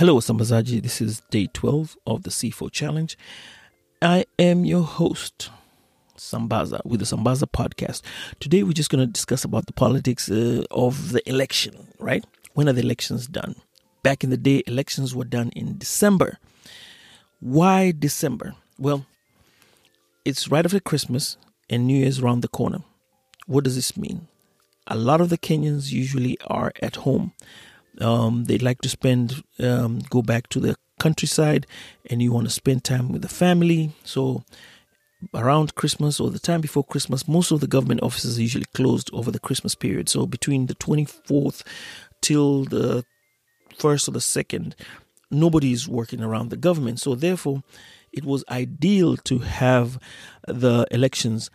Hello, Sambazaji. This is day 12 of the C4 Challenge. I am your host, Sambaza, with the Sambaza podcast. Today, we're just going to discuss about the politics uh, of the election, right? When are the elections done? Back in the day, elections were done in December. Why December? Well, it's right after Christmas and New Year's around the corner. What does this mean? A lot of the Kenyans usually are at home um, they like to spend um, go back to the countryside and you want to spend time with the family. So around christmas or the time before christmas most of the government offices are usually closed over the christmas period. So between the 24th till the first or the second nobody is working around the government. So therefore it was ideal to have the elections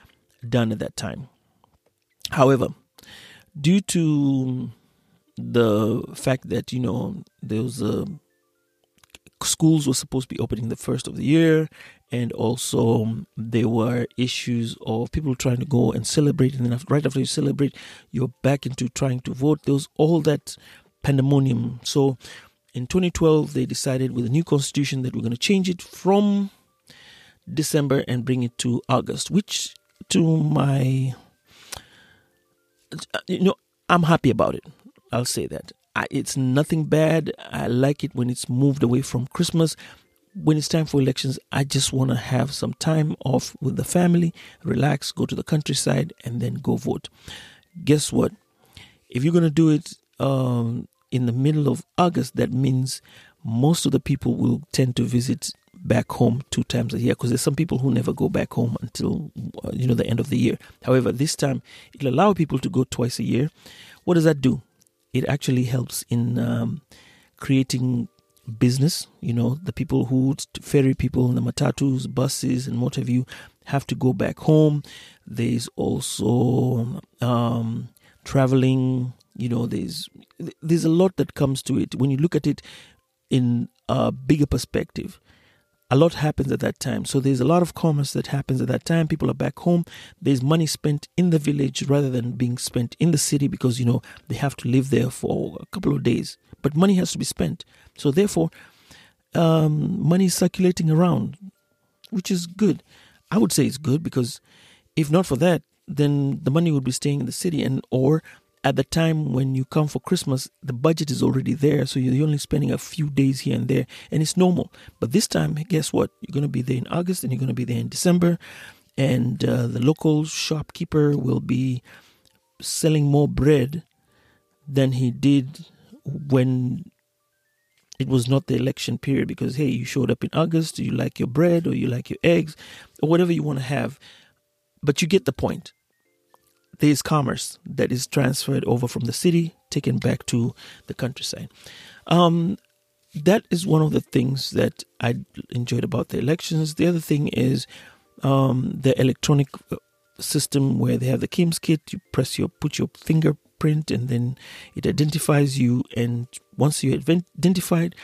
done at that time. However due to the fact that you know there was a schools were supposed to be opening the first of the year and also um, there were issues of people trying to go and celebrate and then after, right after you celebrate you're back into trying to vote. There was all that pandemonium. So in 2012 they decided with a new constitution that we're going to change it from december and bring it to august which to my you know i'm happy about it I'll say that. I, it's nothing bad. I like it when it's moved away from Christmas. When it's time for elections, I just want to have some time off with the family, relax, go to the countryside, and then go vote. Guess what? If you're going to do it um, in the middle of August, that means most of the people will tend to visit back home two times a year because there's some people who never go back home until uh, you know the end of the year. However, this time it'll allow people to go twice a year. What does that do? It actually helps in um, creating business. You know, the people who ferry people in the matatus, buses, and what have you have to go back home. There's also um, traveling. You know, there's there's a lot that comes to it when you look at it in a bigger perspective a lot happens at that time. So there's a lot of commerce that happens at that time. People are back home. There's money spent in the village rather than being spent in the city because, you know, they have to live there for a couple of days. But money has to be spent. So therefore, um, money is circulating around, which is good. I would say it's good because if not for that, then the money would be staying in the city and or at the time when you come for Christmas, the budget is already there, so you're only spending a few days here and there, and it's normal. But this time, guess what? You're going to be there in August and you're going to be there in December, and uh, the local shopkeeper will be selling more bread than he did when it was not the election period because hey you showed up in august do you like your bread or you like your eggs or whatever you want to have but you get the point there is commerce that is transferred over from the city, taken back to the countryside. Um, that is one of the things that I enjoyed about the elections. The other thing is um, the electronic uh, system where they have the KIEMS kit. You press your, put your fingerprint, and then it identifies you. And once you're identified,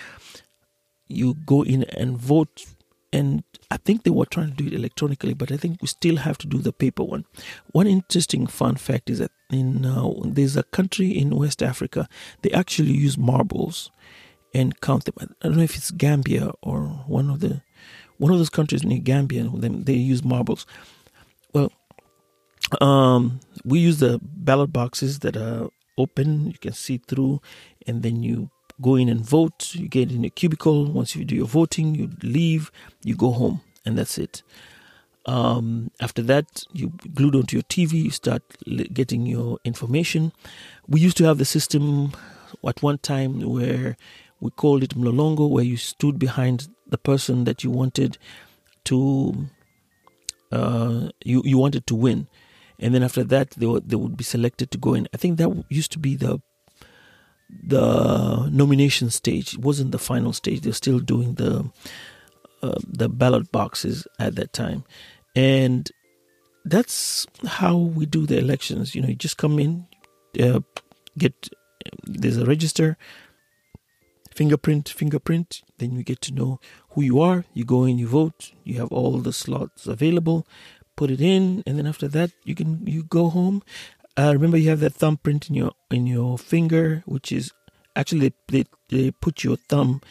you go in and vote and I think they were trying to do it electronically, but I think we still have to do the paper one. One interesting fun fact is that in uh, there's a country in West Africa they actually use marbles and count them. I don't know if it's Gambia or one of the one of those countries near Gambia. They use marbles. Well, um, we use the ballot boxes that are open. You can see through, and then you go in and vote. You get in a cubicle. Once you do your voting, you leave, you go home, and that's it. Um, after that, you glued onto your TV, you start getting your information. We used to have the system at one time where we called it mlolongo, where you stood behind the person that you wanted to uh, you you wanted to win, and then after that they were, they would be selected to go in. I think that used to be the the nomination stage. It wasn't the final stage. They're still doing the uh, the ballot boxes at that time, and that's how we do the elections. You know, you just come in, uh, get there's a register, fingerprint, fingerprint. Then you get to know who you are. You go in, you vote. You have all the slots available. Put it in, and then after that, you can you go home. Uh, remember, you have that thumbprint in your in your finger, which is actually they, they put your thumb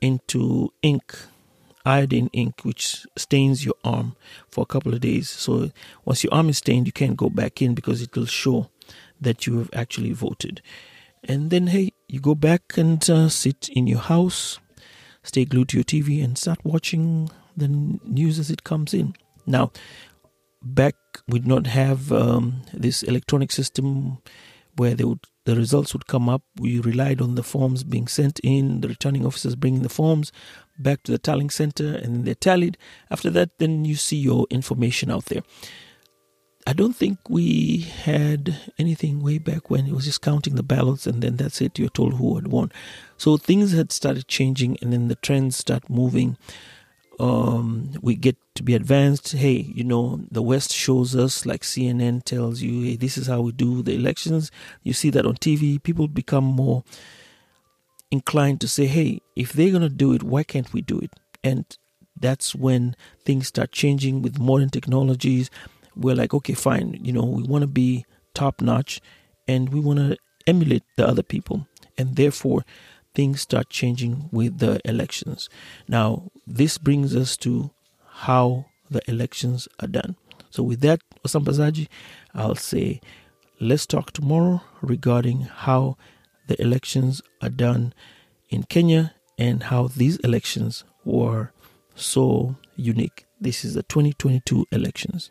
into ink iodine ink, which stains your arm for a couple of days. So once your arm is stained, you can't go back in because it will show that you have actually voted. And then, hey, you go back and uh, sit in your house, stay glued to your TV, and start watching the news as it comes in. Now, back we did not have um, this electronic system where they would the results would come up. We relied on the forms being sent in, the returning officers bringing the forms back to the tallying center, and then they're tallied. After that, then you see your information out there. I don't think we had anything way back when it was just counting the ballots and then that's it. You're told who had won. So things had started changing and then the trends start moving. Um, we get to be advanced. Hey, you know, the West shows us, like CNN tells you, hey, this is how we do the elections. You see that on TV. People become more inclined to say, hey, if they're going to do it, why can't we do it? And that's when things start changing with modern technologies we're like, okay, fine, you know, we want to be top notch and we want to emulate the other people. And therefore, things start changing with the elections. Now, this brings us to how the elections are done. So, with that, Osambazaji, I'll say let's talk tomorrow regarding how the elections are done in Kenya and how these elections were so unique. This is the 2022 elections.